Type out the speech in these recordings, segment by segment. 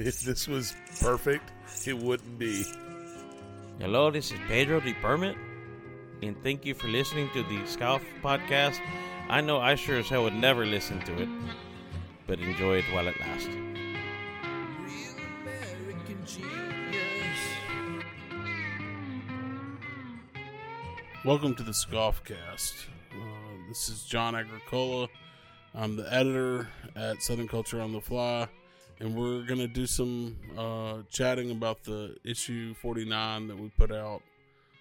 if this was perfect, it wouldn't be. Hello, this is Pedro the Permit, and thank you for listening to the SCOF podcast. I know I sure as hell would never listen to it, but enjoy it while it lasts. Welcome to the SCOFcast. Uh, this is John Agricola. I'm the editor at Southern Culture on the Fly, and we're to do some uh, chatting about the issue 49 that we put out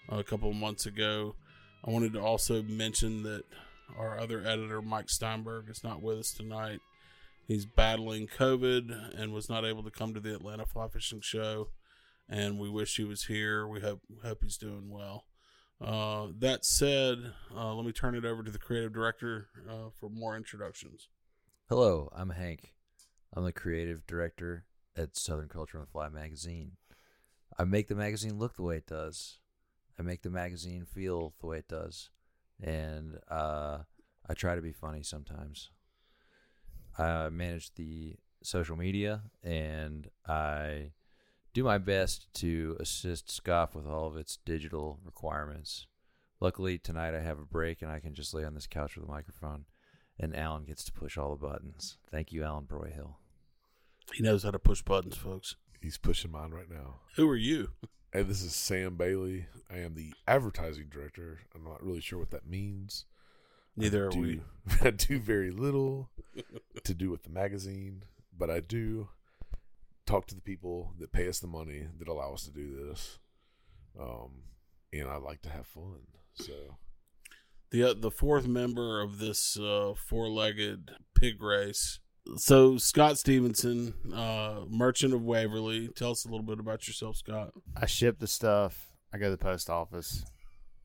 a couple of months ago. I wanted to also mention that our other editor, Mike Steinberg, is not with us tonight. He's battling COVID and was not able to come to the Atlanta Fly Fishing Show, and we wish he was here. We hope hope he's doing well. Uh, that said, uh, let me turn it over to the creative director uh, for more introductions. Hello, I'm Hank. I'm the creative director at Southern Culture on the Fly magazine. I make the magazine look the way it does. I make the magazine feel the way it does, and uh, I try to be funny sometimes. I manage the social media, and I do my best to assist Scoff with all of its digital requirements. Luckily, tonight I have a break and I can just lay on this couch with a microphone, and Alan gets to push all the buttons. Thank you, Alan Broyhill. He knows how to push buttons, folks. He's pushing mine right now. Who are you? And this is Sam Bailey. I am the advertising director. I'm not really sure what that means. Neither I are do, we. I do very little to do with the magazine, but I do talk to the people that pay us the money that allow us to do this. Um, and I like to have fun. So the uh, the fourth member of this uh, four legged pig race. So Scott Stevenson, uh, merchant of Waverly. Tell us a little bit about yourself, Scott. I ship the stuff. I go to the post office.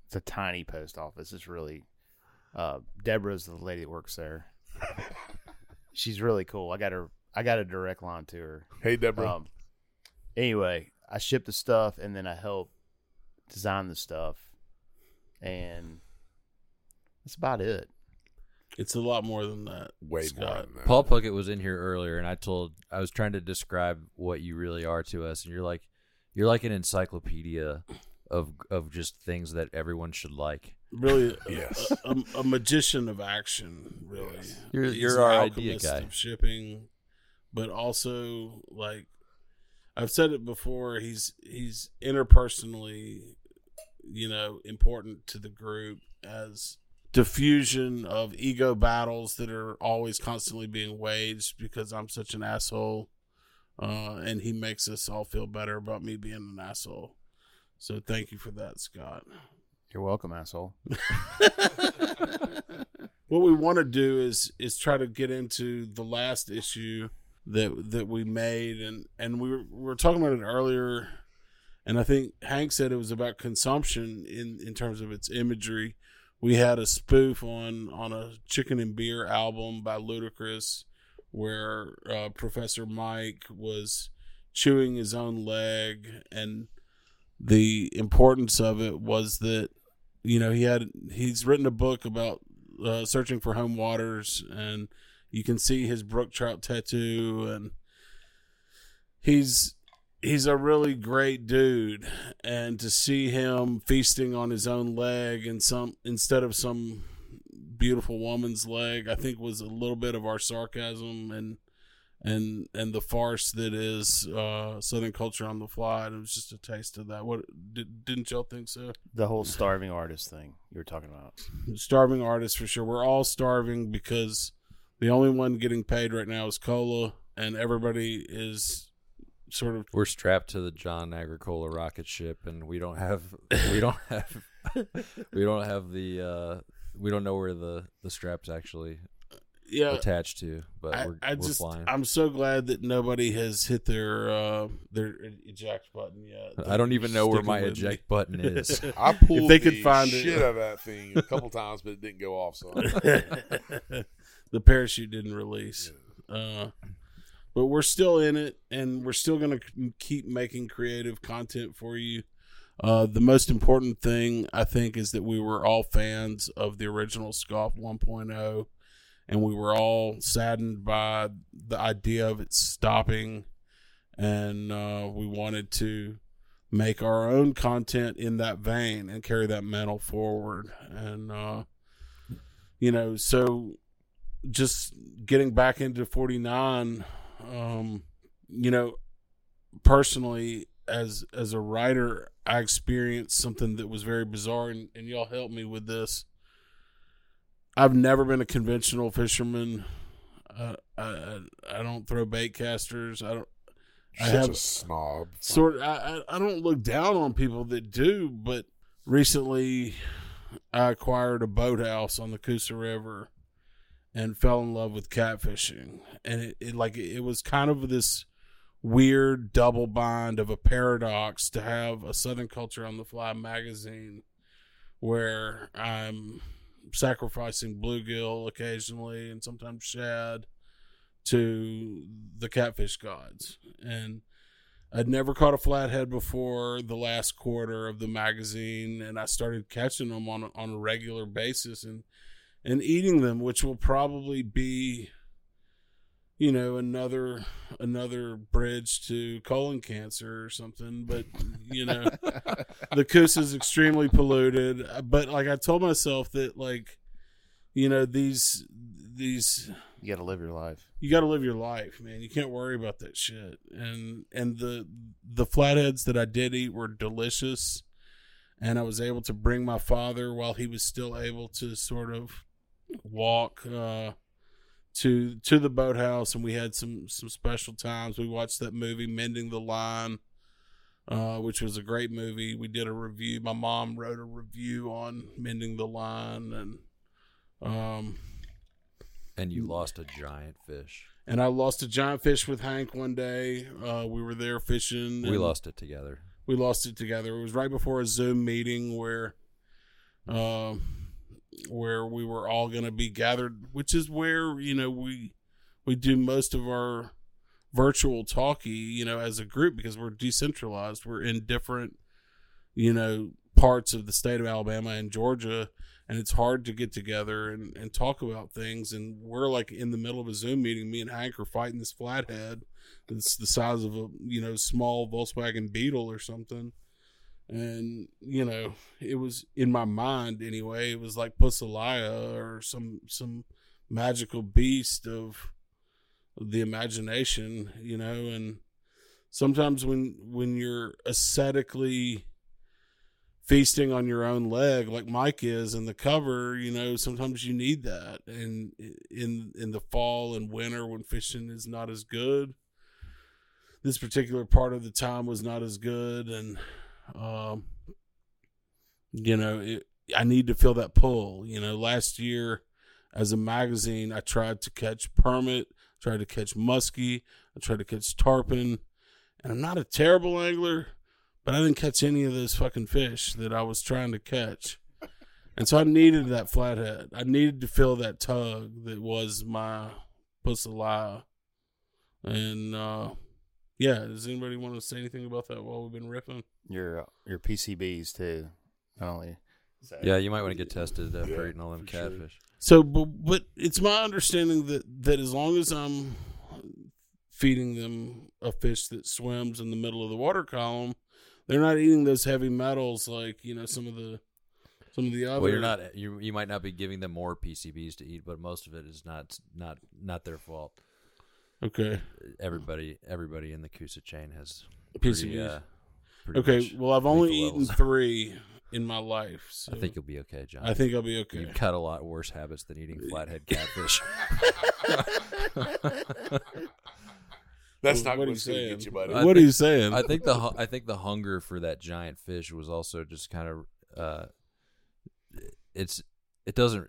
It's a tiny post office. It's really. Uh, Deborah's the lady that works there. She's really cool. I got her. I got a direct line to her. hey, Deborah. Um, anyway, I ship the stuff and then I help design the stuff, and that's about it. It's a lot more than that. way more than that. Paul Puckett was in here earlier, and I told I was trying to describe what you really are to us, and you're like you're like an encyclopedia of of just things that everyone should like. Really, Yes. a, a, a magician of action. Really, Yes. You're- He's you're our idea alchemist guy. of shipping, but also like I've said it before. He's he's interpersonally, you know, important to the group as diffusion of ego battles that are always constantly being waged because I'm such an asshole, uh, and he makes us all feel better about me being an asshole. So thank you for that, Scott. You're welcome, asshole. what we want to do is is try to get into the last issue that that we made and and we were, we were talking about it earlier and I think Hank said it was about consumption in in terms of its imagery. We had a spoof on on a Chicken and Beer album by Ludacris where uh, Professor Mike was chewing his own leg and the importance of it was that you know he had he's written a book about uh, searching for home waters and you can see his brook trout tattoo and he's he's a really great dude and to see him feasting on his own leg and some instead of some beautiful woman's leg i think was a little bit of our sarcasm and and and the farce that is uh southern culture on the fly and it was just a taste of that what did, didn't y'all think so The whole starving artist thing you were talking about. starving artists for sure. We're all starving because the only one getting paid right now is Cola, and everybody is sort of We're strapped to the John Agricola rocket ship, and we don't have we don't have we don't have the uh, we don't know where the the straps actually yeah. attached to, but I, we're, I we're just flying. I'm so glad that nobody has hit their uh, their eject button yet. I don't even know where my with me. eject button is. I pulled they could the find it. shit out of that thing a couple times, but it didn't go off. So the parachute didn't release. Uh, but we're still in it, and we're still going to keep making creative content for you. Uh, the most important thing, I think, is that we were all fans of the original SCOF 1.0, and we were all saddened by the idea of it stopping and uh, we wanted to make our own content in that vein and carry that mantle forward. And uh, you know, so just getting back into 49 um you know personally as as a writer i experienced something that was very bizarre and, and y'all help me with this. I've never been a conventional fisherman. Uh, I, I don't throw bait casters. I don't I Such have- a snob. sort I, I I don't look down on people that do, but recently I acquired a boathouse on the Coosa River and fell in love with catfishing. And it, it like it was kind of this weird double bond of a paradox to have a Southern Culture on the Fly magazine where I'm sacrificing bluegill occasionally and sometimes shad to the catfish gods. And I'd never caught a flathead before the last quarter of the magazine, and I started catching them on a, on a regular basis and and eating them, which will probably be, you know, another another bridge to colon cancer or something. But you know, the Coos is extremely polluted. Uh, but like I told myself that like, you know, these these You got to live your life. you got to live your life, man. You can't worry about that shit. And and the the flatheads that I did eat were delicious, and I was able to bring my father while he was still able to sort of walk uh, to to the boathouse, and we had some some special times. We watched that movie, Mending the Line. Uh, which was a great movie. We did a review. My mom wrote a review on Mending the Line, and um, And you lost a giant fish. and I lost a giant fish with Hank one day. Uh, we were there fishing. We lost it together. We lost it together. It was right before a Zoom meeting where, uh, where we were all going to be gathered, which is where you know we we do most of our virtual talkie, you know, as a group because we're decentralized. We're in different, you know, parts of the state of Alabama and Georgia, and it's hard to get together and, and talk about things. And we're like in the middle of a Zoom meeting. Me and Hank are fighting this flathead. that's the size of a you know small Volkswagen Beetle or something. And you know, it was in my mind anyway. It was like Pussalia or some some magical beast of the imagination, you know. And sometimes when when you're ascetically feasting on your own leg like Mike is in the cover, you know, sometimes you need that. And in in the fall and winter when fishing is not as good, this particular part of the time was not as good and um you know, it, I need to feel that pull, you know, last year as a magazine I tried to catch permit, tried to catch muskie, I tried to catch tarpon, and I'm not a terrible angler, but I didn't catch any of those fucking fish that I was trying to catch. And so I needed that flathead. I needed to feel that tug that was my pussalia. And uh yeah, does anybody want to say anything about that while we've been ripping? Your uh, your PCBs too. Not only. So, Yeah, you might want to get tested after Yeah, eating all them for sure. catfish. So, but, but it's my understanding that that as long as I'm feeding them a fish that swims in the middle of the water column, they're not eating those heavy metals like you know some of the some of the other. Well, you're not. You you might not be giving them more PCBs to eat, but most of it is not not not their fault. Okay. Everybody everybody in the Coosa chain has PCBs. pretty, uh, pretty Okay. much Well, I've only lethal eaten levels. three in my life. So I think you'll be okay, John. I think I'll be okay. you cut a lot worse habits than eating flathead catfish. That's not What are what's you going to saying? get you, buddy. I what are think- you saying? I think the hu- I think the hunger for that giant fish was also just kind of uh, it's it doesn't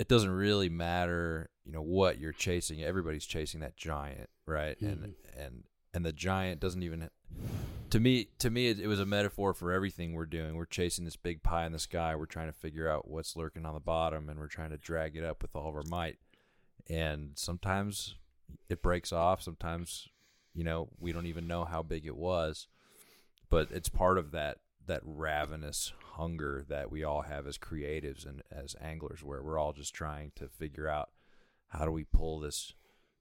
it doesn't really matter you know what you're chasing. Everybody's chasing that giant, right? And mm-hmm. and and the giant doesn't even to me to me it, it was a metaphor for everything we're doing. We're chasing this big pie in the sky. We're trying to figure out what's lurking on the bottom, and we're trying to drag it up with all of our might. And sometimes it breaks off. Sometimes you know we don't even know how big it was but it's part of that that ravenous hunger that we all have as creatives and as anglers where we're all just trying to figure out how do we pull this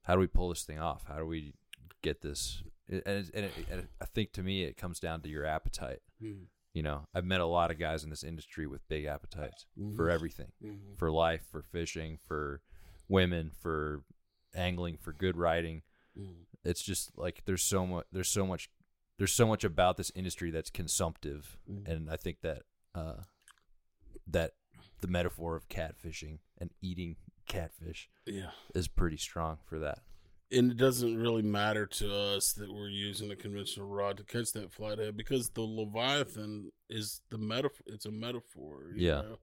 how do we pull this thing off how do we get this It- and, it's- and, it, I think to me it comes down to your appetite. Mhm. You know, I've met a lot of guys in this industry with big appetites for Mhm. everything, Mhm. for life, for fishing, for women, for angling, for good writing. Mhm. It's just like there's so much. There's so much. There's so much about this industry that's consumptive, Mhm. and I think that uh, that the metaphor of catfishing and eating catfish Yeah. is pretty strong for that. And it doesn't really matter to us that we're using a conventional rod to catch that flathead because the Leviathan is the metaphor. It's a metaphor. you Yeah. know?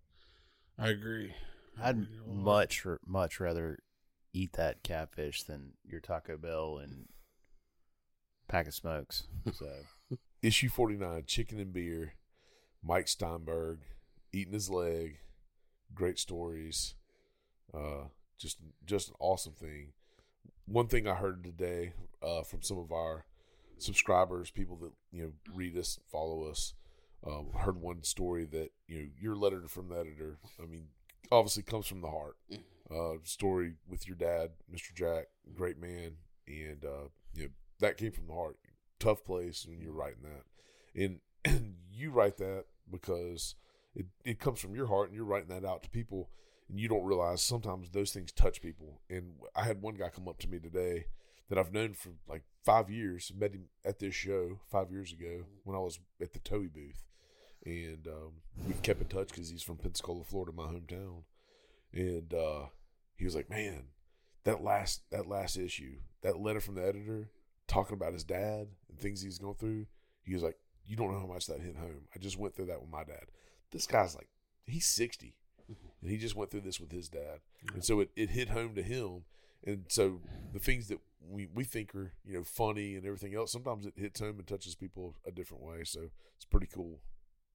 I agree. I I'd agree a much much rather eat that catfish than your Taco Bell and pack of smokes. So Issue 49, Chicken and Beer, Mike Steinberg, eating his leg, great stories. Uh, just just an awesome thing. One thing I heard today uh, from some of our subscribers, people that you know read us, follow us, um, heard one story that you know your letter from the editor. I mean, obviously comes from the heart. Uh, story with your dad, Mr. Jack, great man, and uh, you know that came from the heart. Tough place when you're writing that, and and you write that because it it comes from your heart, and you're writing that out to people, and you don't realize sometimes those things touch people. And I had one guy come up to me today that I've known for like five years. Met him at this show five years ago when I was at the Toei booth, and um, we've kept in touch because he's from Pensacola, Florida, my hometown. And uh, he was like, "Man, that last that last issue, that letter from the editor talking about his dad and things he's going through." He was like, "You don't know how much that hit home. I just went through that with my dad. This guy's like, he's sixty, mm-hmm. and he just went through this with his dad, and so it, it hit home to him." And so the things that we, we think are you know funny and everything else, sometimes it hits home and touches people a different way. So it's pretty cool.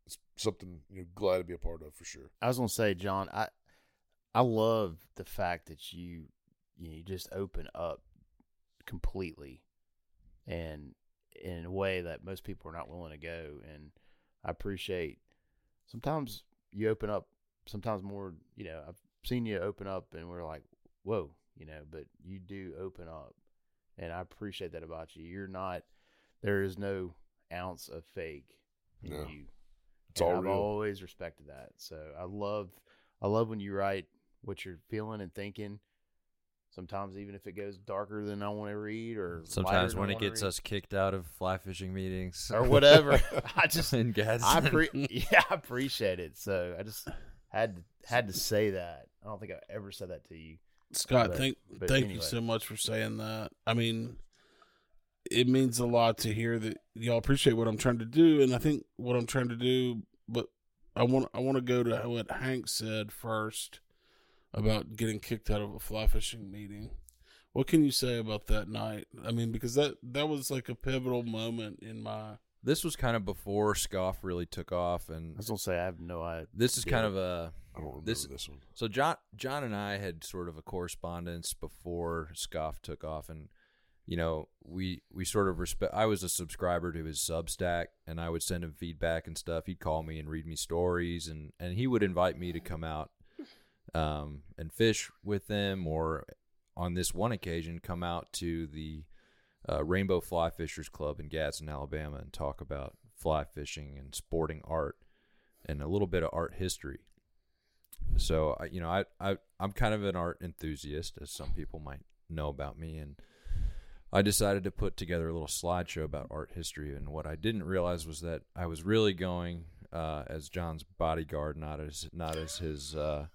It's something you know glad to be a part of for sure. I was gonna say, John, I I love the fact that you you just open up completely and in a way that most people are not willing to go and I appreciate sometimes you open up sometimes more you know, I've seen you open up and we're like, Whoa, you know, but you do open up and I appreciate that about you. You're not there is no ounce of fake in No. you. It's And all I've real. always respected that. So I love I love when you write what you're feeling and thinking. Sometimes even if it goes darker than I want to read or Sometimes when it gets read, us kicked out of fly fishing meetings or whatever. I just in Gadsden. I pre- yeah, I appreciate it. So I just had to, had to say that. I don't think I've ever said that to you. Scott, But- thank but thank anyway. you so much for saying that. I mean, it means a lot to hear that y'all appreciate what I'm trying to do, and I think what I'm trying to do. But I want I want to go to what Hank said first about getting kicked out of a fly fishing meeting. What can you say about that night? I mean, because that that was like a pivotal moment in my. This was kind of before SCOF really took off, and I was gonna say I have no idea. this is kind of a I don't remember This- this, one. So John, John and I had sort of a correspondence before SCOF took off, and you know, we we sort of respect. I was a subscriber to his Substack, and I would send him feedback and stuff. He'd call me and read me stories, and and he would invite me to come out um, and fish with them, or on this one occasion, come out to the uh, Rainbow Fly Fishers Club in Gadsden, Alabama, and talk about fly fishing and sporting art and a little bit of art history. So you know, I I I'm kind of an art enthusiast, as some people might know about me, and I decided to put together a little slideshow about art history. And what I didn't realize was that I was really going uh, as John's bodyguard, not as not as his uh,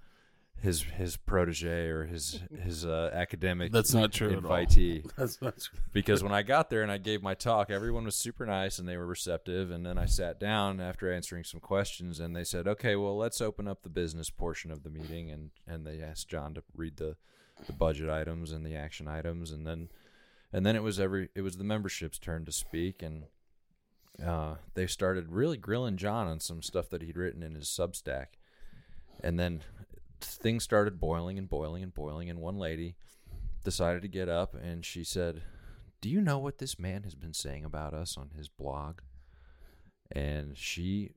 his his protege or his his uh, academic. That's not true at all. invitee That's not true. because when I got there and I gave my talk, everyone was super nice and they were receptive. And then I sat down after answering some questions, and they said, "Okay, well, let's open up the business portion of the meeting." And and they asked John to read the the budget items and the action items, and then and then it was every it was the membership's turn to speak, and uh, they started really grilling John on some stuff that he'd written in his Substack, and then things started boiling and boiling and boiling, and one lady decided to get up and she said, Do you know what this man has been saying about us on his blog? And she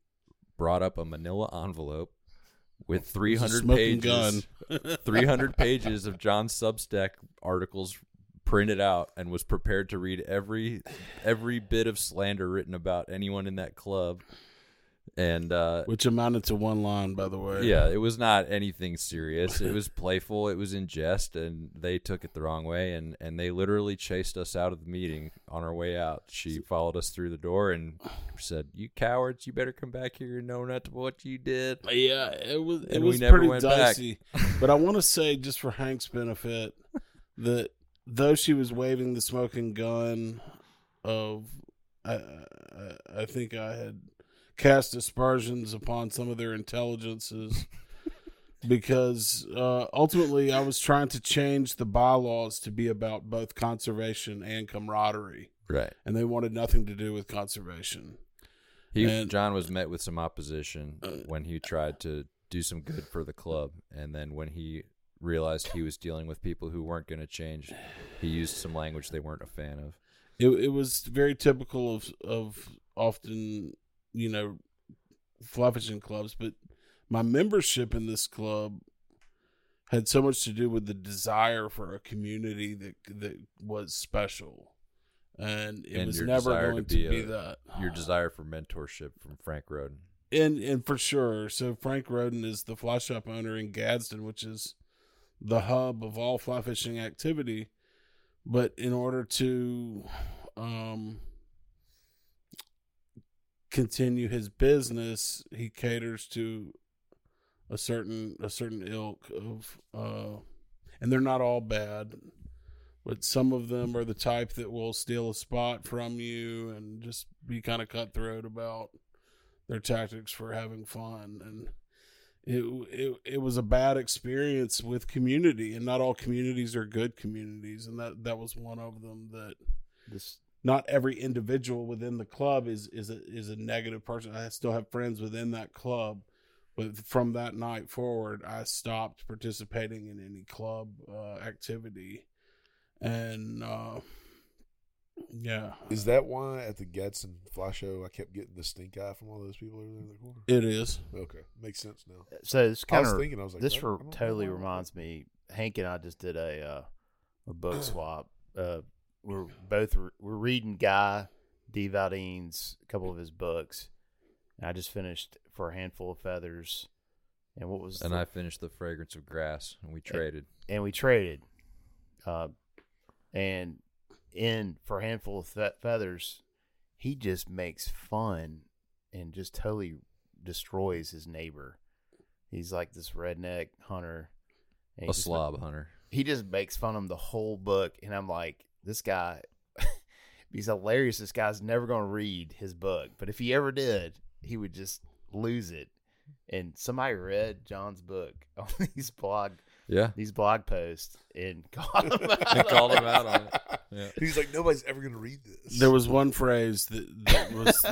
brought up a manila envelope with 300 smoking pages, 300 pages of John's Substack articles printed out and was prepared to read every every bit of slander written about anyone in that club. And uh, which amounted to one line, by the way. yeah, it was not anything serious. It was playful. It was in jest, and they took it the wrong way. And, and they literally chased us out of the meeting on our way out. She followed us through the door and said, "You cowards! You better come back here and know not what you did." Yeah, it was it And was pretty dicey. but I want to say, just for Hank's benefit, that though she was waving the smoking gun of, I, I, I think I had cast aspersions upon some of their intelligences. Because uh, ultimately, I was trying to change the bylaws to be about both conservation and camaraderie, Right. and they wanted nothing to do with conservation. He And- John was met with some opposition Uh, when he tried to do some good for the club, and then when he realized he was dealing with people who weren't going to change, he used some language they weren't a fan of. it, it was very typical of of often you know fly fishing clubs but my membership in this club had so much to do with the desire for a community that that was special. And it And was never to going to be be, a- that Your desire for mentorship from Frank Roden. and and for sure. So frank roden is the fly shop owner in gadsden which is the hub of all fly fishing activity. But in order to um continue his business he caters to a certain a certain ilk of uh and they're not all bad but some of them are the type that will steal a spot from you and just be kind of cutthroat about their tactics for having fun. And it, it it was a bad experience with community and not all communities are good communities and that that was one of them that This not every individual within the club is is a is a negative person i still have friends within that club but from that night forward i stopped participating in any club uh, activity and uh yeah Is that why at the Gadsden Fly Show I kept getting the stink eye from all those people over there in the corner? it is Okay, makes sense now. so this I kind was of thinking, I was like, this re- I don't know totally reminds me. Hank and I just did a uh, a book swap. We're both re- we're reading Guy de la Valdène's a couple of his books. And I just finished for a handful of feathers, and what was And the- I finished the fragrance of grass, and we traded. and we traded. Uh, and in for a handful of fe- feathers, he just makes fun and just totally destroys his neighbor. He's like this redneck hunter. A slob hunter. He just makes fun of him the whole book, and I'm like, this guy. he's hilarious. This guy's never going to read his book, but if he ever did, he would just lose it. And somebody read John's book on these blog Yeah. these blog posts and called him out. And called him out on it. Yeah. He's like, nobody's ever going to read this. there was one phrase that, that was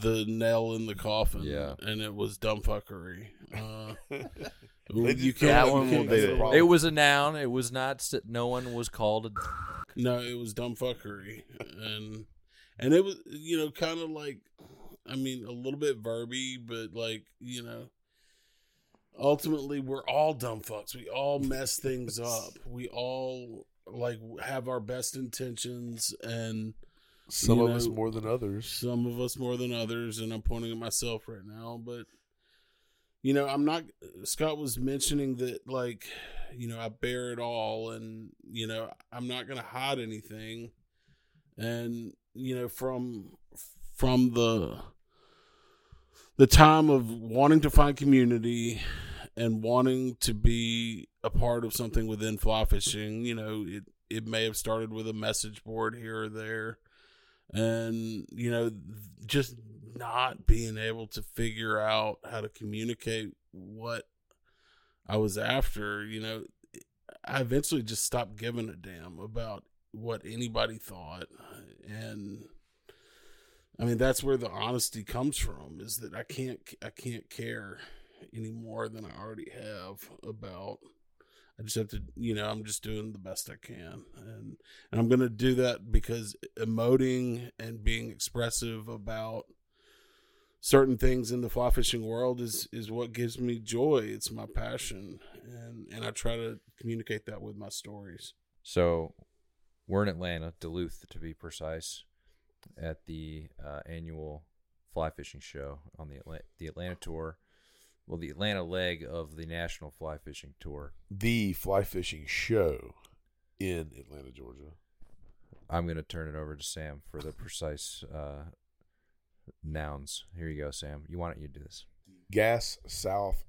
the nail in the coffin Yeah. and it was dumbfuckery uh you can't, That one will get do it it. was a noun. It was not. s- No one was called a. No, it was dumbfuckery, and and it was you know kind of like, I mean, a little bit verby, but like you know, ultimately we're all dumb fucks. We all mess things up. We all like have our best intentions, and Some you of us more than others. some of us more than others, and I'm pointing at myself right now, but you know, I'm not. Scott was mentioning that, like, you know, I bear it all, and you know, I'm not going to hide anything, and you know, from from the the time of wanting to find community and wanting to be a part of something within fly fishing, you know, it it may have started with a message board here or there and you know just not being able to figure out how to communicate what I was after, you know, I eventually just stopped giving a damn about what anybody thought. And I mean that's where the honesty comes from is that I can't I can't care any more than I already have about I just have to, you know, I'm just doing the best I can, and and I'm gonna do that because emoting and being expressive about certain things in the fly fishing world is is what gives me joy. It's my passion, and and I try to communicate that with my stories. So, we're in Atlanta, Duluth to be precise, at the uh, annual fly fishing show on the the Atlanta tour. Well, the Atlanta leg of the National Fly Fishing Tour. The fly fishing show in Atlanta, Georgia. I'm going to turn it over to Sam for the precise uh, nouns. Here you go, Sam. You want it? You do this. Gas South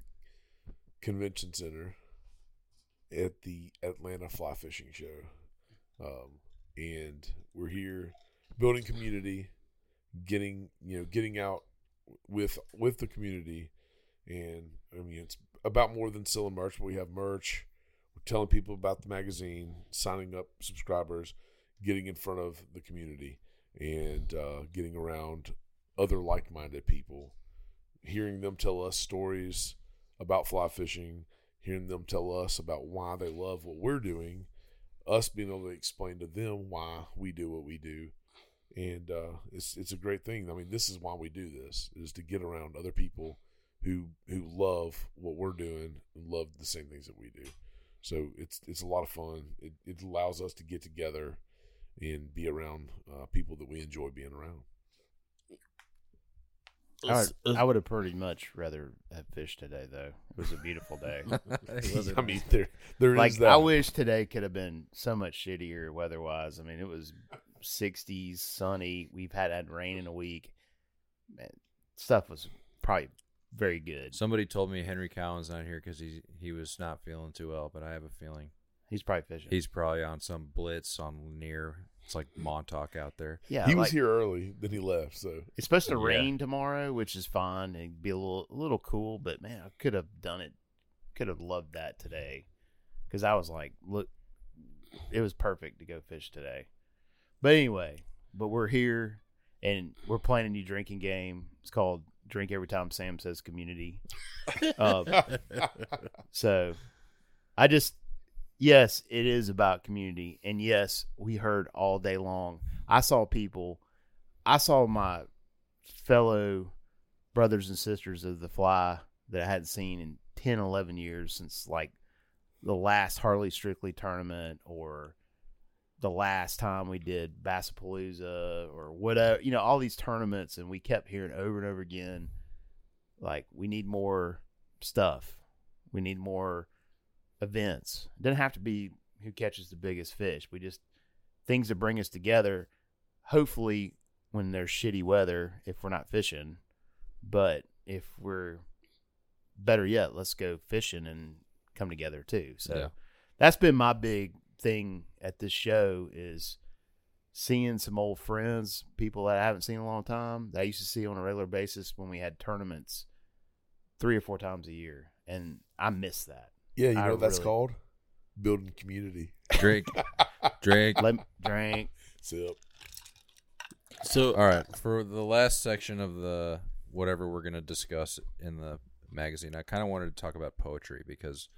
Convention Center at the Atlanta Fly Fishing Show. Um, and we're here building community, getting you know getting out with with the community, and I mean it's about more than selling merch. But we have merch. We're telling people about the magazine, signing up subscribers, getting in front of the community, and uh, getting around other like-minded people hearing them tell us stories about fly fishing, hearing them tell us about why they love what we're doing, us being able to explain to them why we do what we do. And uh, it's it's a great thing. I mean, this is why we do this is to get around other people who who love what we're doing and love the same things that we do. So it's it's a lot of fun. It, it allows us to get together and be around uh, people that we enjoy being around. I would, I would have pretty much rather have fished today, though. It was a beautiful day. I mean, there there is like that. I wish today could have been so much shittier weather-wise. I mean, it was 60s, sunny. We've had had rain in a week. Man, stuff was probably very good. Somebody told me Henry Cowan's not here because he he was not feeling too well, but I have a feeling He's probably fishing. he's probably on some blitz on near. It's like Montauk out there. yeah, he was here early, then he left. So It's supposed to Yeah. rain tomorrow, which is fine and be a little a little cool. But man, I could have done it. Could have loved that today, because I was like, look, it was perfect to go fish today. But anyway, but we're here and we're playing a new drinking game. It's called Drink Every Time Sam Says Community. Um, so I just, yes, it is about community. And yes, we heard all day long. I saw people, I saw my fellow brothers and sisters of the fly that I hadn't seen in 10, 11 years since like the last Harley Strictly tournament or the last time we did Bassapalooza or whatever, you know, all these tournaments. And we kept hearing over and over again, like, we need more stuff. We need more events. It doesn't have to be who catches the biggest fish. We just things that bring us together. Hopefully, when there's shitty weather, if we're not fishing, but if we're better yet, let's go fishing and come together too. So Yeah. that's been my big thing at this show is seeing some old friends, people that I haven't seen in a long time that I used to see on a regular basis when we had tournaments three or four times a year, and I miss that. yeah, you know I what that's really- called building community. Drink, drink. Let me drink. Sip. So All right, for the last section of the whatever we're going to discuss in the magazine, I kind of wanted to talk about poetry because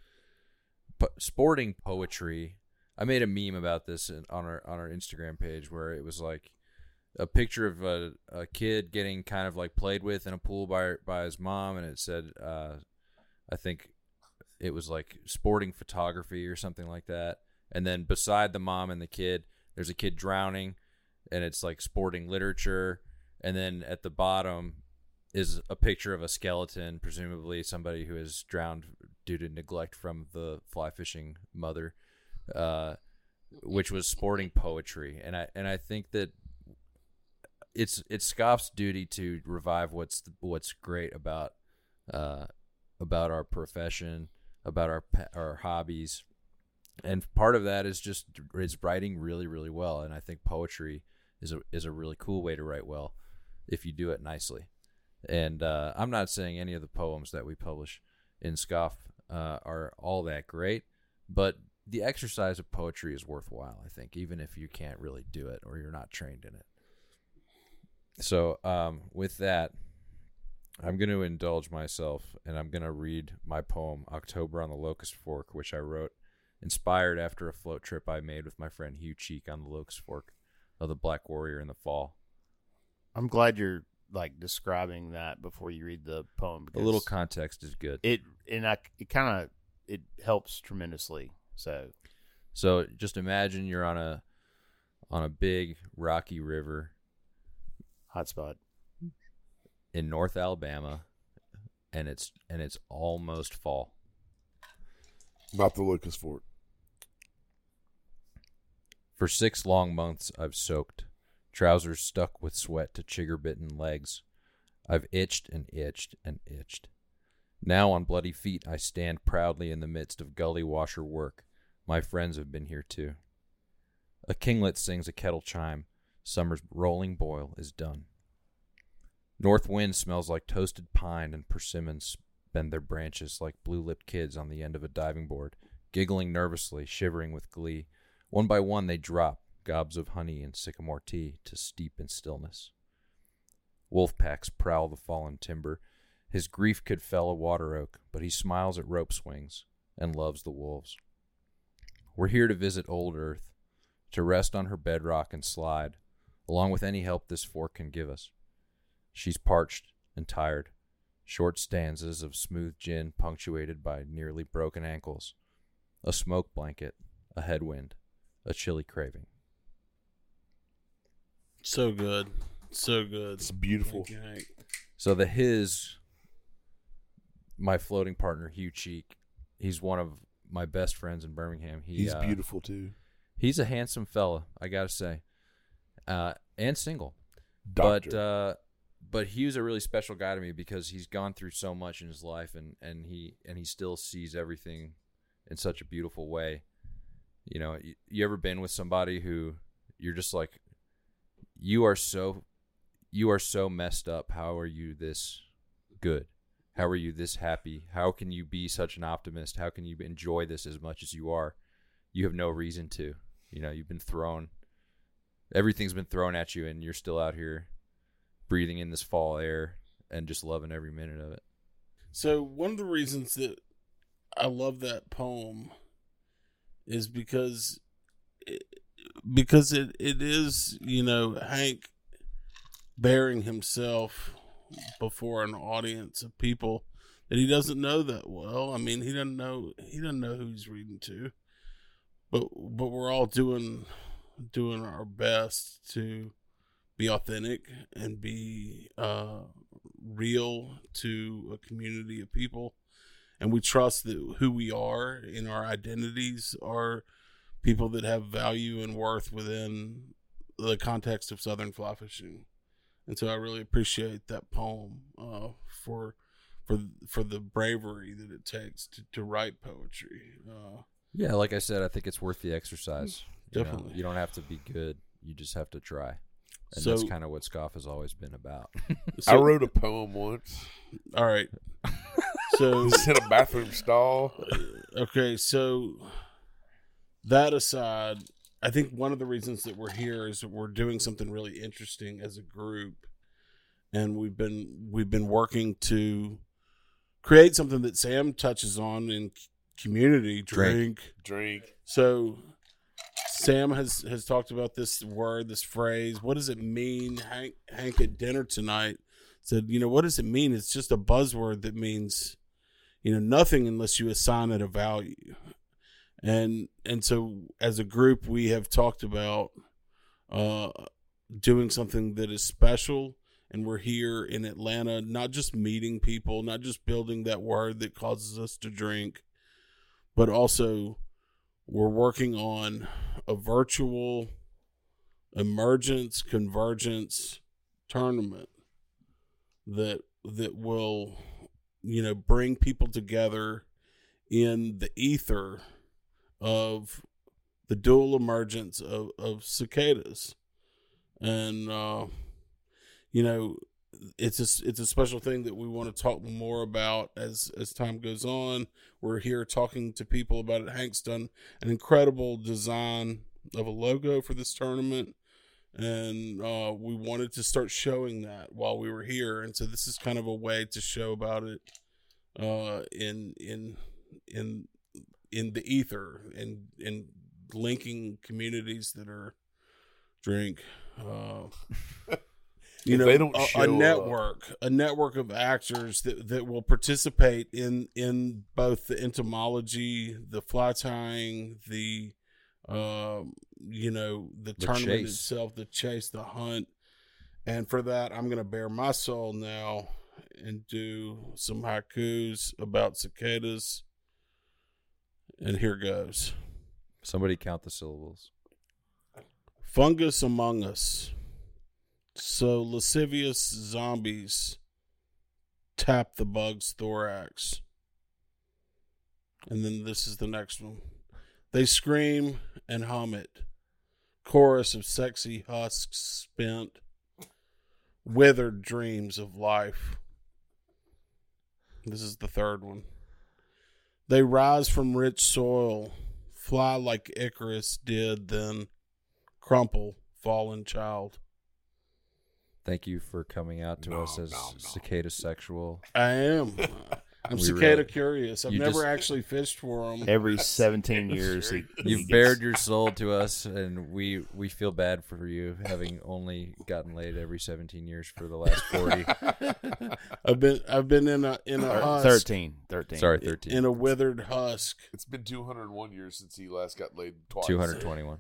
po- sporting poetry. I made a meme about this on our on our Instagram page where it was like a picture of a, a kid getting kind of like played with in a pool by by his mom, and it said, uh, I think it was like sporting photography or something like that. And then beside the mom and the kid, there's a kid drowning, and it's like sporting literature. And then at the bottom is a picture of a skeleton, presumably somebody who has drowned due to neglect from the fly fishing mother, uh, which was sporting poetry. And I and I think that it's it's SCOF's duty to revive what's what's great about uh, about our profession, about our our hobbies, and part of that is just is writing really really well. And I think poetry is a is a really cool way to write well if you do it nicely. And uh, I'm not saying any of the poems that we publish in SCOF uh, are all that great, but the exercise of poetry is worthwhile. I think even if you can't really do it or you're not trained in it. So, um, with that, I'm going to indulge myself and I'm going to read my poem, October on the Locust Fork, which I wrote inspired after a float trip I made with my friend Hugh Cheek on the Locust Fork of the Black Warrior in the fall. I'm glad you're like describing that before you read the poem. A little context is good. it and I it kind of it helps tremendously. So So just imagine you're on a on a big rocky river hotspot in North Alabama, and it's and it's almost fall. Not the Locust Fork. For six long months, I've soaked, trousers stuck with sweat to chigger bitten legs. I've itched and itched and itched. Now on bloody feet, I stand proudly in the midst of gully washer work. My friends have been here too. A kinglet sings a kettle chime. Summer's rolling boil is done. North wind smells like toasted pine, and persimmons bend their branches like blue lipped kids on the end of a diving board, giggling nervously, shivering with glee. One by one they drop, gobs of honey and sycamore tea, to steep in stillness. Wolf packs prowl the fallen timber. His grief could fell a water oak, but he smiles at rope swings and loves the wolves. We're here to visit old Earth, to rest on her bedrock and slide, along with any help this fork can give us. She's parched and tired, short stanzas of smooth gin punctuated by nearly broken ankles, a smoke blanket, a headwind, a chilly craving. So good. So good. It's beautiful. Thank. So the his, my floating partner Hugh Cheek, he's one of my best friends in Birmingham. He, He's uh, beautiful too. He's a handsome fella, I gotta say, uh, and single. Doctor. But uh, but Hugh's a really special guy to me because he's gone through so much in his life, and and he and he still sees everything in such a beautiful way. You know, you, you ever been with somebody who you're just like, you are so, you are so messed up. How are you this good? How are you this happy? How can you be such an optimist? How can you enjoy this as much as you are? You have no reason to. You know, you've been thrown everything's been thrown at you and you're still out here breathing in this fall air and just loving every minute of it. So one of the reasons that I love that poem is because it, because it, it is you know Hank bearing himself before an audience of people that he doesn't know that well. I mean, he doesn't know he doesn't know who he's reading to, but but we're all doing doing our best to be authentic and be uh, real to a community of people. And we trust that who we are in our identities are people that have value and worth within the context of Southern fly fishing. And so I really appreciate that poem uh, for for for the bravery that it takes to, to write poetry. Uh, Yeah, like I said, I think it's worth the exercise. You know, Definitely. you don't have to be good. You just have to try. And that's kind of what SCOF has always been about. I wrote a poem once. all right. So It's in a bathroom stall. okay, so that aside, I think one of the reasons that we're here is that we're doing something really interesting as a group, and we've been we've been working to create something that Sam touches on in community Drink. drink. Drink. So Sam has has talked about this word, this phrase. What does it mean? Hank Hank at dinner tonight said, you know, what does it mean? It's just a buzzword that means, you know, nothing unless you assign it a value. And and so as a group we have talked about uh doing something that is special. And we're here in Atlanta not just meeting people, not just building that word that causes us to drink, but also we're working on a virtual emergence convergence tournament that that will you know bring people together in the ether of the dual emergence of, of cicadas. And uh you know it's a it's a special thing that we want to talk more about as as time goes on. We're here talking to people about it. Hank's done an incredible design of a logo for this tournament. And uh, we wanted to start showing that while we were here. And so this is kind of a way to show about it uh, in in in in the ether and in linking communities that are drink uh, you know they don't a, show a up- network a network of actors that, that will participate in in both the entomology the fly tying the um, you know, the, The tournament chase. itself, the chase, the hunt. And for that, I'm going to bare my soul now and do some haikus about cicadas. And here goes. Somebody count the syllables. Fungus among us. So lascivious zombies tap the bug's thorax. And then this is the next one. They scream and hum it. Chorus of sexy husks spent, withered dreams of life. This is the third one. They rise from rich soil, fly like Icarus did, then crumple, fallen child. Thank you for coming out to No, us as no, no. cicada sexual. I am. I'm We cicada really- curious. I've never just- actually fished for them. Every 17 years, he, he You've bared your soul to us, and we we feel bad for you having only gotten laid every 17 years for the last 40. I've been I've been in a in a husk, 13. 13. Sorry, 13. in a withered husk. It's been 201 years since he last got laid twice. 221.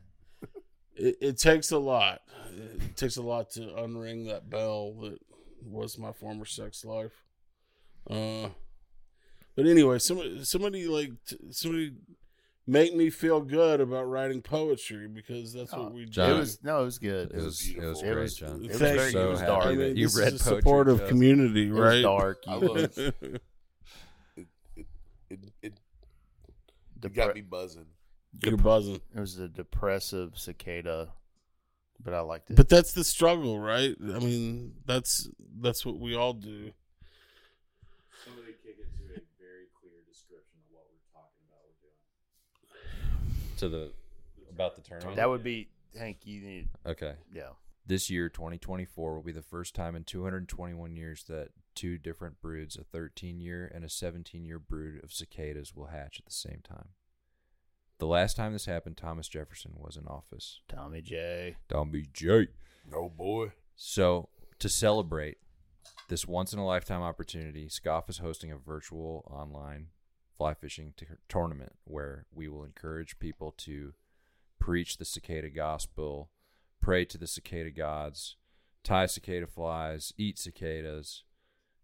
It, it takes a lot. It takes a lot to unring that bell that was my former sex life. Uh, but anyway, somebody somebody like t- somebody make me feel good about writing poetry because that's Oh, what we John, It do. was no, it was good. It was it was beautiful. It great, was- John. it was very- so it was dark. I mean, you this read is a supportive to community, It was right? dark. I You- love it. It, it, it, it, it got me buzzing. You're buzzing. It was a depressive cicada, but I liked it. But that's the struggle, right? I mean, that's that's what we all do. Somebody kick it to a very clear description of what we're talking about. We're doing. To the about the tournament. that would be Hank. You need, okay. yeah. This year, 2024, will be the first time in 221 years that two different broods, a 13 year and a 17 year brood of cicadas, will hatch at the same time. The last time this happened, Thomas Jefferson was in office. Tommy J. Don't be J. Oh boy. So, to celebrate this once in a lifetime opportunity, SCOF is hosting a virtual online fly fishing t- tournament where we will encourage people to preach the cicada gospel, pray to the cicada gods, tie cicada flies, eat cicadas,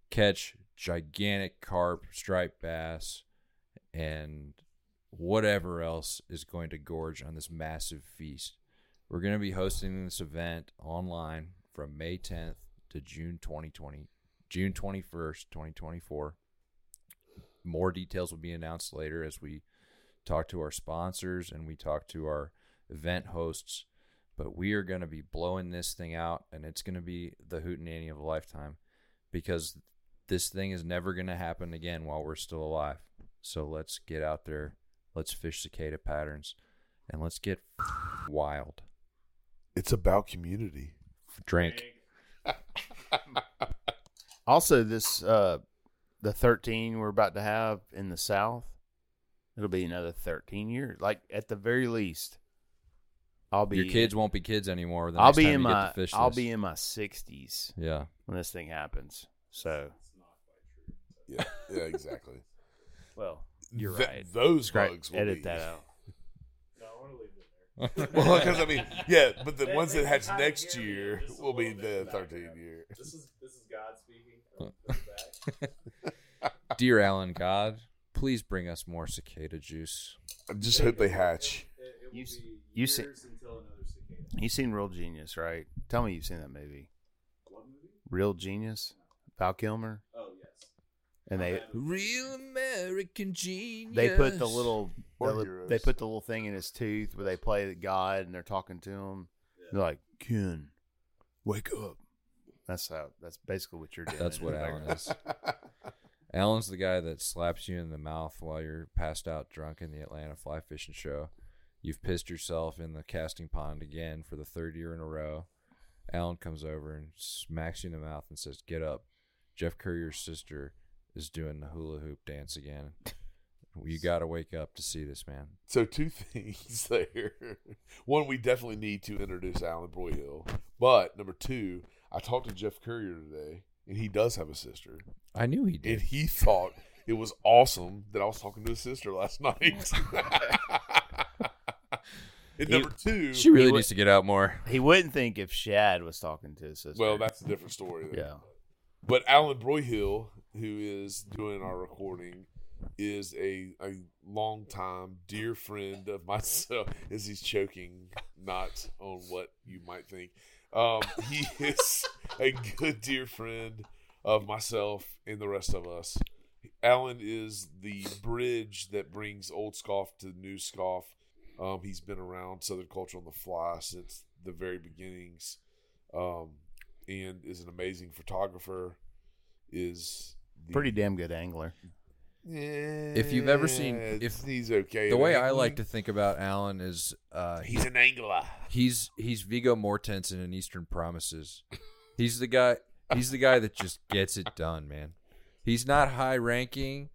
catch gigantic carp, striped bass, and whatever else is going to gorge on this massive feast. We're going to be hosting this event online from May 10th to June 2020, June 21st, 2024. More details will be announced later as we talk to our sponsors and we talk to our event hosts. But we are going to be blowing this thing out, and it's going to be the hootenanny of a lifetime because this thing is never going to happen again while we're still alive. So let's get out there, let's fish cicada patterns, and let's get wild. It's about community. Drink. Also, this uh, the 13 we're about to have in the South, it'll be another 13 years. Like at the very least, I'll be Your kids won't be kids anymore. The I'll be in my fish I'll be in my 60s yeah. when this thing happens. So, Yeah, yeah, exactly. well, you're Th- right. Those Scrap- bugs will edit be- that out. No, I want to leave it there. well, because I mean, yeah, but the They- ones they that hatch next hear year will be little bit in the the 13 background. year. This is this is God speaking. From the back. Dear Alan God, please bring us more cicada juice. I just hope they hatch. It, it will You s- you see- years until another cicada. You've seen Real Genius, right? Tell me you've seen that movie. What movie? Real Genius, Val Kilmer, Oh yes. and they Real American genius. they put the little the they put the little thing in his tooth where they play God and they're talking to him. They're like, Ken, wake up. That's how. That's basically what you're doing. That's what Alan is. Alan's the guy that slaps you in the mouth while you're passed out drunk in the Atlanta fly fishing show. You've pissed yourself in the casting pond again for the third year in a row. Alan comes over and smacks you in the mouth and says, "Get up." Jeff Currier's sister is doing the hula hoop dance again. You got to wake up to see this, man. So two things there. One, we definitely need to introduce Alan Broyhill. But number two, I talked to Jeff Currier today, and he does have a sister, I knew he did. and he thought it was awesome that I was talking to his sister last night. And He- number two, She really He needs to get out more. He wouldn't think if Shad was talking to his sister. well, that's a different story. then. yeah. But Alan Broyhill, who is doing our recording, is a a longtime dear friend of myself. As he's choking, not on what you might think. Um, he is a good dear friend of myself and the rest of us. Alan is the bridge that brings old SCOF to new SCOF. Um, he's been around Southern culture on the fly since the very beginnings, um, and is an amazing photographer. Is the, Pretty damn good angler. If you've ever seen- if- he's okay, The way I like to think about Alan is uh, he's an angler. he's he's Viggo Mortensen in Eastern Promises. He's the guy. He's the guy that just gets it done, man. He's not high ranking,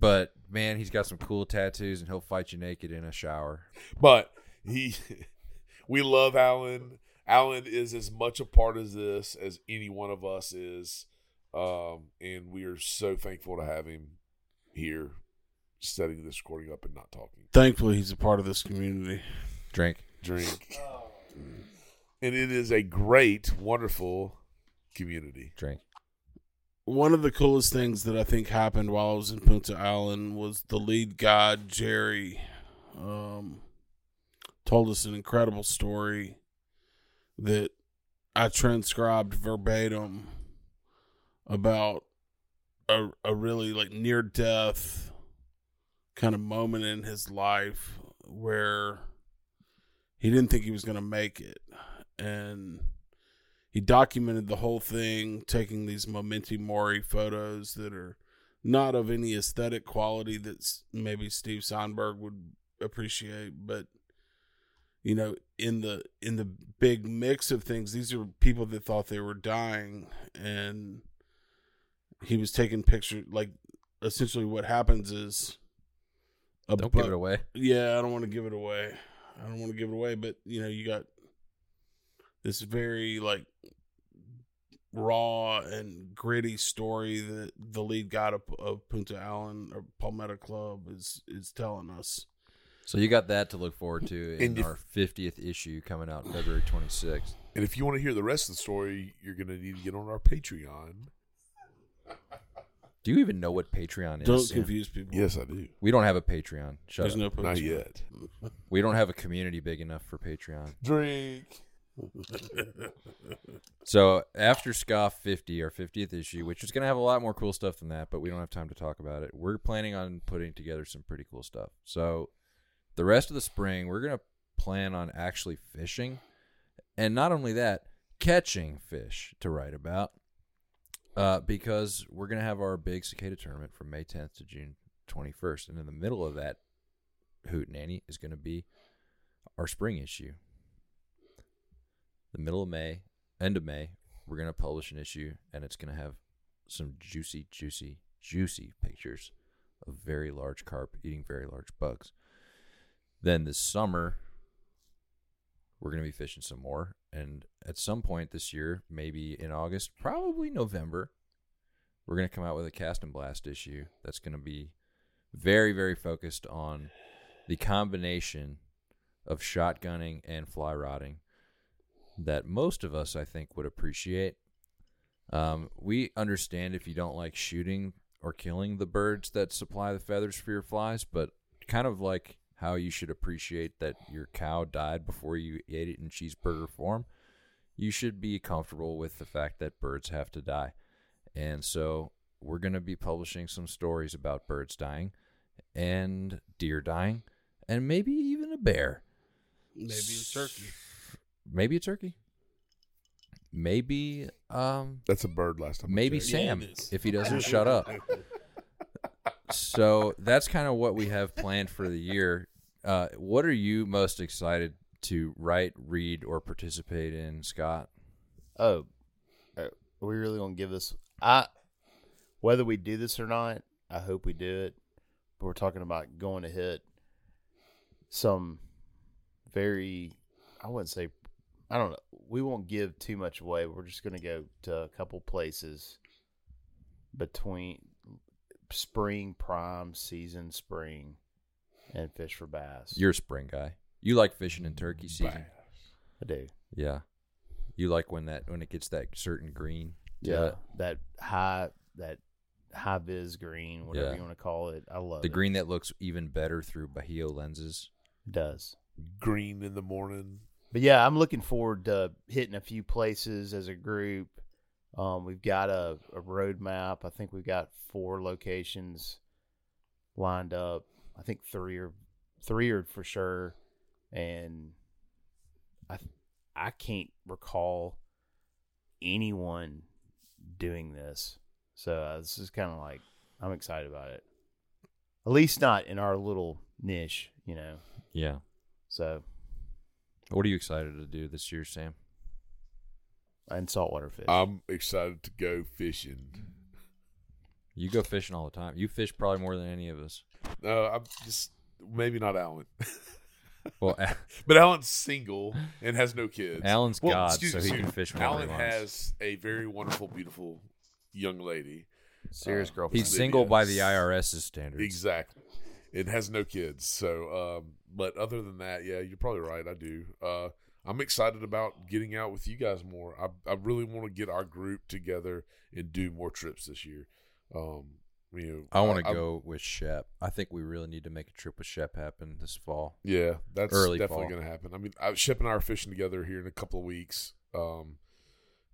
but man, he's got some cool tattoos, and he'll fight you naked in a shower. But he, we love Alan. Alan is as much a part of this as any one of us is, um, and we are so thankful to have him here, setting this recording up and not talking. Thankfully, he's a part of this community. Drink. Drink, and it is a great, wonderful community. Drink. One of the coolest things that I think happened while I was in Punta Allen was the lead guide Jerry um, told us an incredible story that I transcribed verbatim about a a really like near death kind of moment in his life where he didn't think he was going to make it. And he documented the whole thing taking these memento mori photos that are not of any aesthetic quality that maybe Steve Seinberg would appreciate but you know in the in the big mix of things these are people that thought they were dying. And he was taking pictures like essentially what happens is a Don't bu- give it away. yeah, I don't want to give it away. I don't want to give it away, but you know, you got this very like raw and gritty story that the lead guy of, of Punta Allen or Palmetto Club is is telling us. So you got that to look forward to in if- our 50th issue coming out February 26th. And if you want to hear the rest of the story, you're going to need to get on our Patreon. Do you even know what Patreon is? Don't confuse people. Yes, I do. We don't have a Patreon. Shut There's up. no Not yet. We don't have a community big enough for Patreon. Drink. So after SCOF 50, our 50th issue, which is going to have a lot more cool stuff than that, but we don't have time to talk about it. We're planning on putting together some pretty cool stuff. So the rest of the spring, we're going to plan on actually fishing, and not only that, catching fish to write about. Uh, because we're going to have our big cicada tournament from May 10th to June 21st, and in the middle of that hoot nanny is going to be our spring issue the middle of May, end of May, we're going to publish an issue and it's going to have some juicy, juicy, juicy pictures of very large carp eating very large bugs. Then this summer, we're going to be fishing some more. And at some point this year, maybe in August, probably November, we're going to come out with a cast and blast issue that's going to be very, very focused on the combination of shotgunning and fly rodding that most of us, I think, would appreciate. Um, we understand if you don't like shooting or killing the birds that supply the feathers for your flies, but kind of like how you should appreciate that your cow died before you ate it in cheeseburger form, you should be comfortable with the fact that birds have to die. And so we're going to be publishing some stories about birds dying and deer dying and maybe even a bear. Maybe a turkey. Maybe a turkey. Maybe um That's a bird last time. Maybe checked. Yeah, Sam if he doesn't shut up. So that's kind of what we have planned for the year. Uh, what are you most excited to write, read, or participate in, Scott? Oh, uh, are we really gonna give this? I whether we do this or not, I hope we do it. But we're talking about going to hit some very, I wouldn't say, I don't know. We won't give too much away. We're just gonna go to a couple places between spring, prime season, spring, and fish for bass. You're a spring guy. You like fishing in turkey season? Bass. I do. Yeah. You like when that when it gets that certain green? Yeah, it? that high that high vis green, whatever Yeah. you want to call it. I love The it. green that looks even better through Bajio lenses. It does. Green in the morning. But yeah, I'm looking forward to hitting a few places as a group. Um, we've got a, a road map. I think we've got four locations lined up. I think three are three are for sure, and I I can't recall anyone doing this. So uh, this is kind of like I'm excited about it. At least not in our little niche, you know. Yeah. So What are you excited to do this year, Sam? And saltwater fish. I'm excited to go fishing. You go fishing all the time. You fish probably more than any of us. No, I'm just maybe not Alan, Well, but Alan's single and has no kids. Alan's Well, God, excuse so he excuse can fish whenever Alan he wants. has a very wonderful, beautiful young lady. Serious Uh, girlfriend. He's single by the Lydia's- IRS's standards. Exactly. It has no kids. So, um, but other than that, yeah, you're probably right. I do. Uh, I'm excited about getting out with you guys more. I, I really want to get our group together and do more trips this year. Um, you know, I want to go with Shep. I think we really need to make a trip with Shep happen this fall. Yeah, that's Early definitely going to happen. I mean, I, Shep and I are fishing together here in a couple of weeks, um,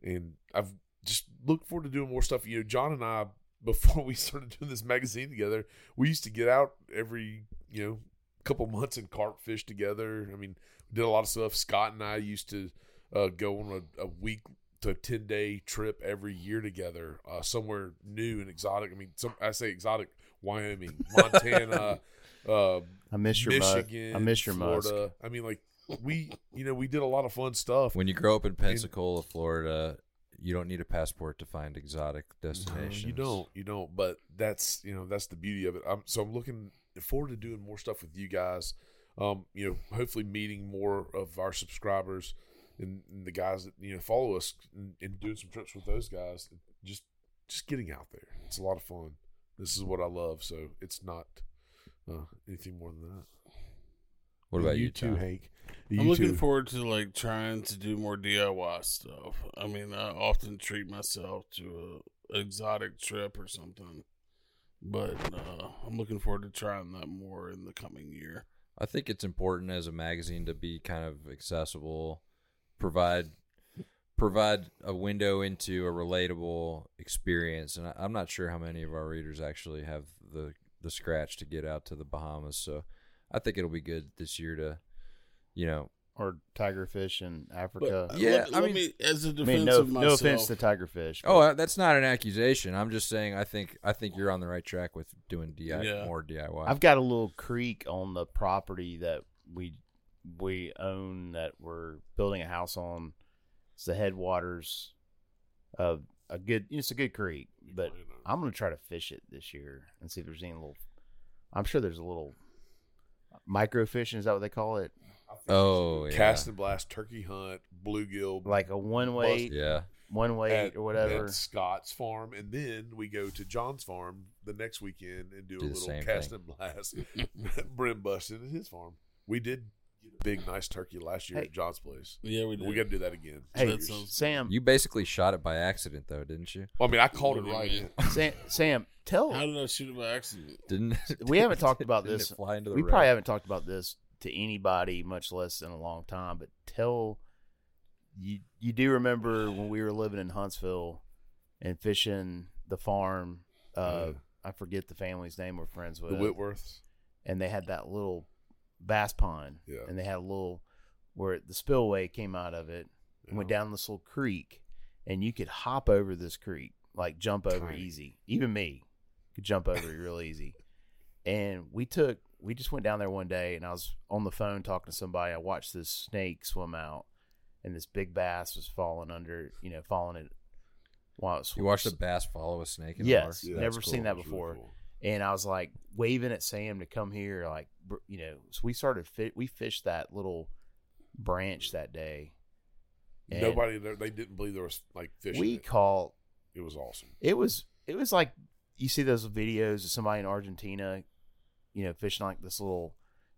and I've just looked forward to doing more stuff. You know, John and I, before we started doing this magazine together, we used to get out every you know couple months and carp fish together. I mean, did a lot of stuff. Scott and I used to uh, go on a, a week to ten day trip every year together, uh, somewhere new and exotic. I mean, some I say exotic, Wyoming, Montana. uh, I miss your Michigan, mug. I miss your musk. Florida. I mean, like we, you know, we did a lot of fun stuff. When you grow up in Pensacola, Florida, you don't need a passport to find exotic No, destinations. you don't, you don't. But that's you know that's the beauty of it. I'm, so I'm looking forward to doing more stuff with you guys. Um, you know, hopefully meeting more of our subscribers and, and the guys that you know follow us and, and doing some trips with those guys. Just just getting out there. It's a lot of fun. This is what I love. So it's not uh, anything more than that. What about you, too, Tom? Hank? I'm looking too. forward to like trying to do more DIY stuff. I mean, I often treat myself to a exotic trip or something, but uh, I'm looking forward to trying that more in the coming year. I think it's important as a magazine to be kind of accessible, provide provide a window into a relatable experience. And I, I'm not sure how many of our readers actually have the the scratch to get out to the Bahamas. So I think it'll be good this year to, you know, or tiger fish in Africa. uh, Yeah, let, I let mean- me, as a I defense mean, no, of no offense to tiger fish. oh, uh, that's not an accusation. I'm just saying I think I think you're on the right track with doing DIY Yeah. more DIY. I've got a little creek on the property that we we own that we're building a house on. It's the headwaters of a good. It's a good creek, but I'm gonna try to fish it this year and see if there's any little. I'm sure there's a little micro fishing. Is that what they call it? Oh yeah. Cast and blast, turkey hunt, bluegill, Like a one way, yeah. one way or whatever. at Scott's farm, and then we go to John's farm the next weekend and do, Do a little cast thing. and blast, brim busting at his farm. We did get a big, nice turkey last year Hey. at John's place. yeah, we did. We got to do that again. Hey, That Sam, You basically shot it by accident though, didn't you? Well, I mean, I called it What do you right. Sam, Sam, tell How did I shoot it by accident? Didn't we haven't talked about this. fly into the we road? probably haven't talked about this to anybody, much less in a long time. But tell you, you do remember when we were living in Huntsville and fishing the farm. Uh, Yeah. I forget the family's name we're friends with, The Whitworths. and they had that little bass pond, Yeah. and they had a little where the spillway came out of it and went down this little creek, and you could hop over this creek, like jump over Tiny. easy. Even me could jump over it real easy. And we took, we just went down there one day, and I was on the phone talking to somebody. I watched this snake swim out, and this big bass was falling under, you know, falling it. While it You watched a bass follow a snake in Yes. the Yeah, Never that's seen that That's really before. cool. and I was like waving at Sam to come here, like you know. So we started fit. We fished that little branch that day. And Nobody they didn't believe there was like fish. We it. caught. It was awesome. It was. It was like you see those videos of somebody in Argentina, you know, fishing like this little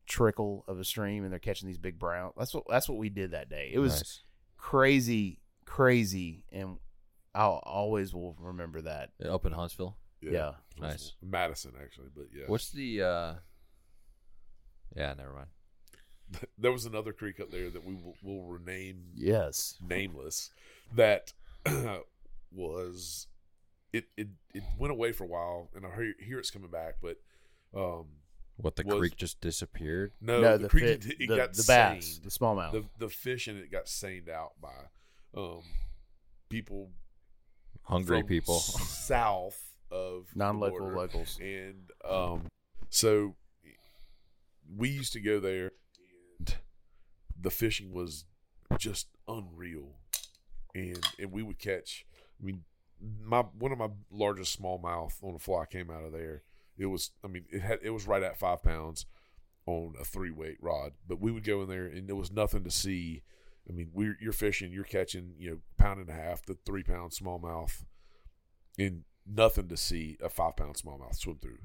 trickle of a stream, and they're catching these big brown. That's what that's what we did that day. It was Nice. crazy, crazy, and I'll always will remember that. up in Huntsville. Yeah. Nice. Madison actually, but yeah. What's the? uh Yeah, never mind. there was another creek up there that we will, will rename Yes, nameless that was it, it it went away for a while and I hear, hear it's coming back but um What the Was- creek just disappeared? no, no, the, the creek fit- it, it the, got the bass, seined. the smallmouth. the the fish in it got seined out by um people Hungry from people. south of the Non-local border. locals. and um so we used to go there and the fishing was just unreal and and we would catch i mean my one of my largest smallmouth on a fly came out of there it was i mean it had it was right at five pounds on a three weight rod but we would go in there and there was nothing to see. I mean we're you're fishing you're catching you know pound and a half to three pound smallmouth and nothing to see a five pound smallmouth swim through.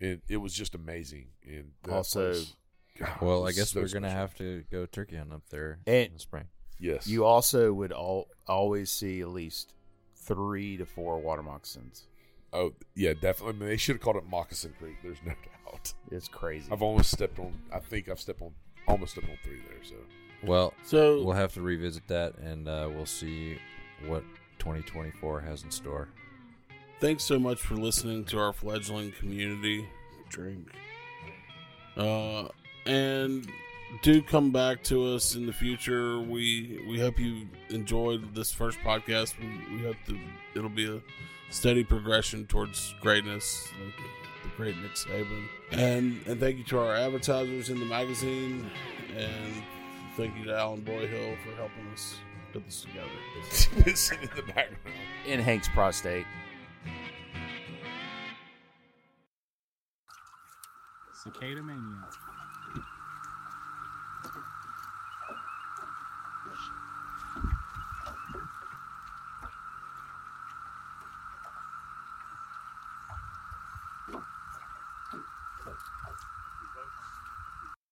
And it was just amazing. And that Also- place- God, Well, I guess so we're gonna have to go turkey hunting up there And- in the spring. yes. You also would all always see at least three to four water moccasins. Oh yeah, definitely. I mean, they should have called it Moccasin Creek. There's no doubt. It's crazy. I've almost stepped on. I think I've stepped on almost stepped on three there. So Well, So we'll have to revisit that, and uh, we'll see what 2024 has in store. thanks so much for listening to our fledgling community. Drink. Uh, and do come back to us in the future. We we hope you enjoyed this first podcast. We, we hope that it'll be a steady progression towards greatness, like the great Nick Saban. And and thank you to our advertisers in the magazine, and thank you to Alan Broyhill for helping us put this together. it's in the background. in Hank's prostate. Cicada Mania.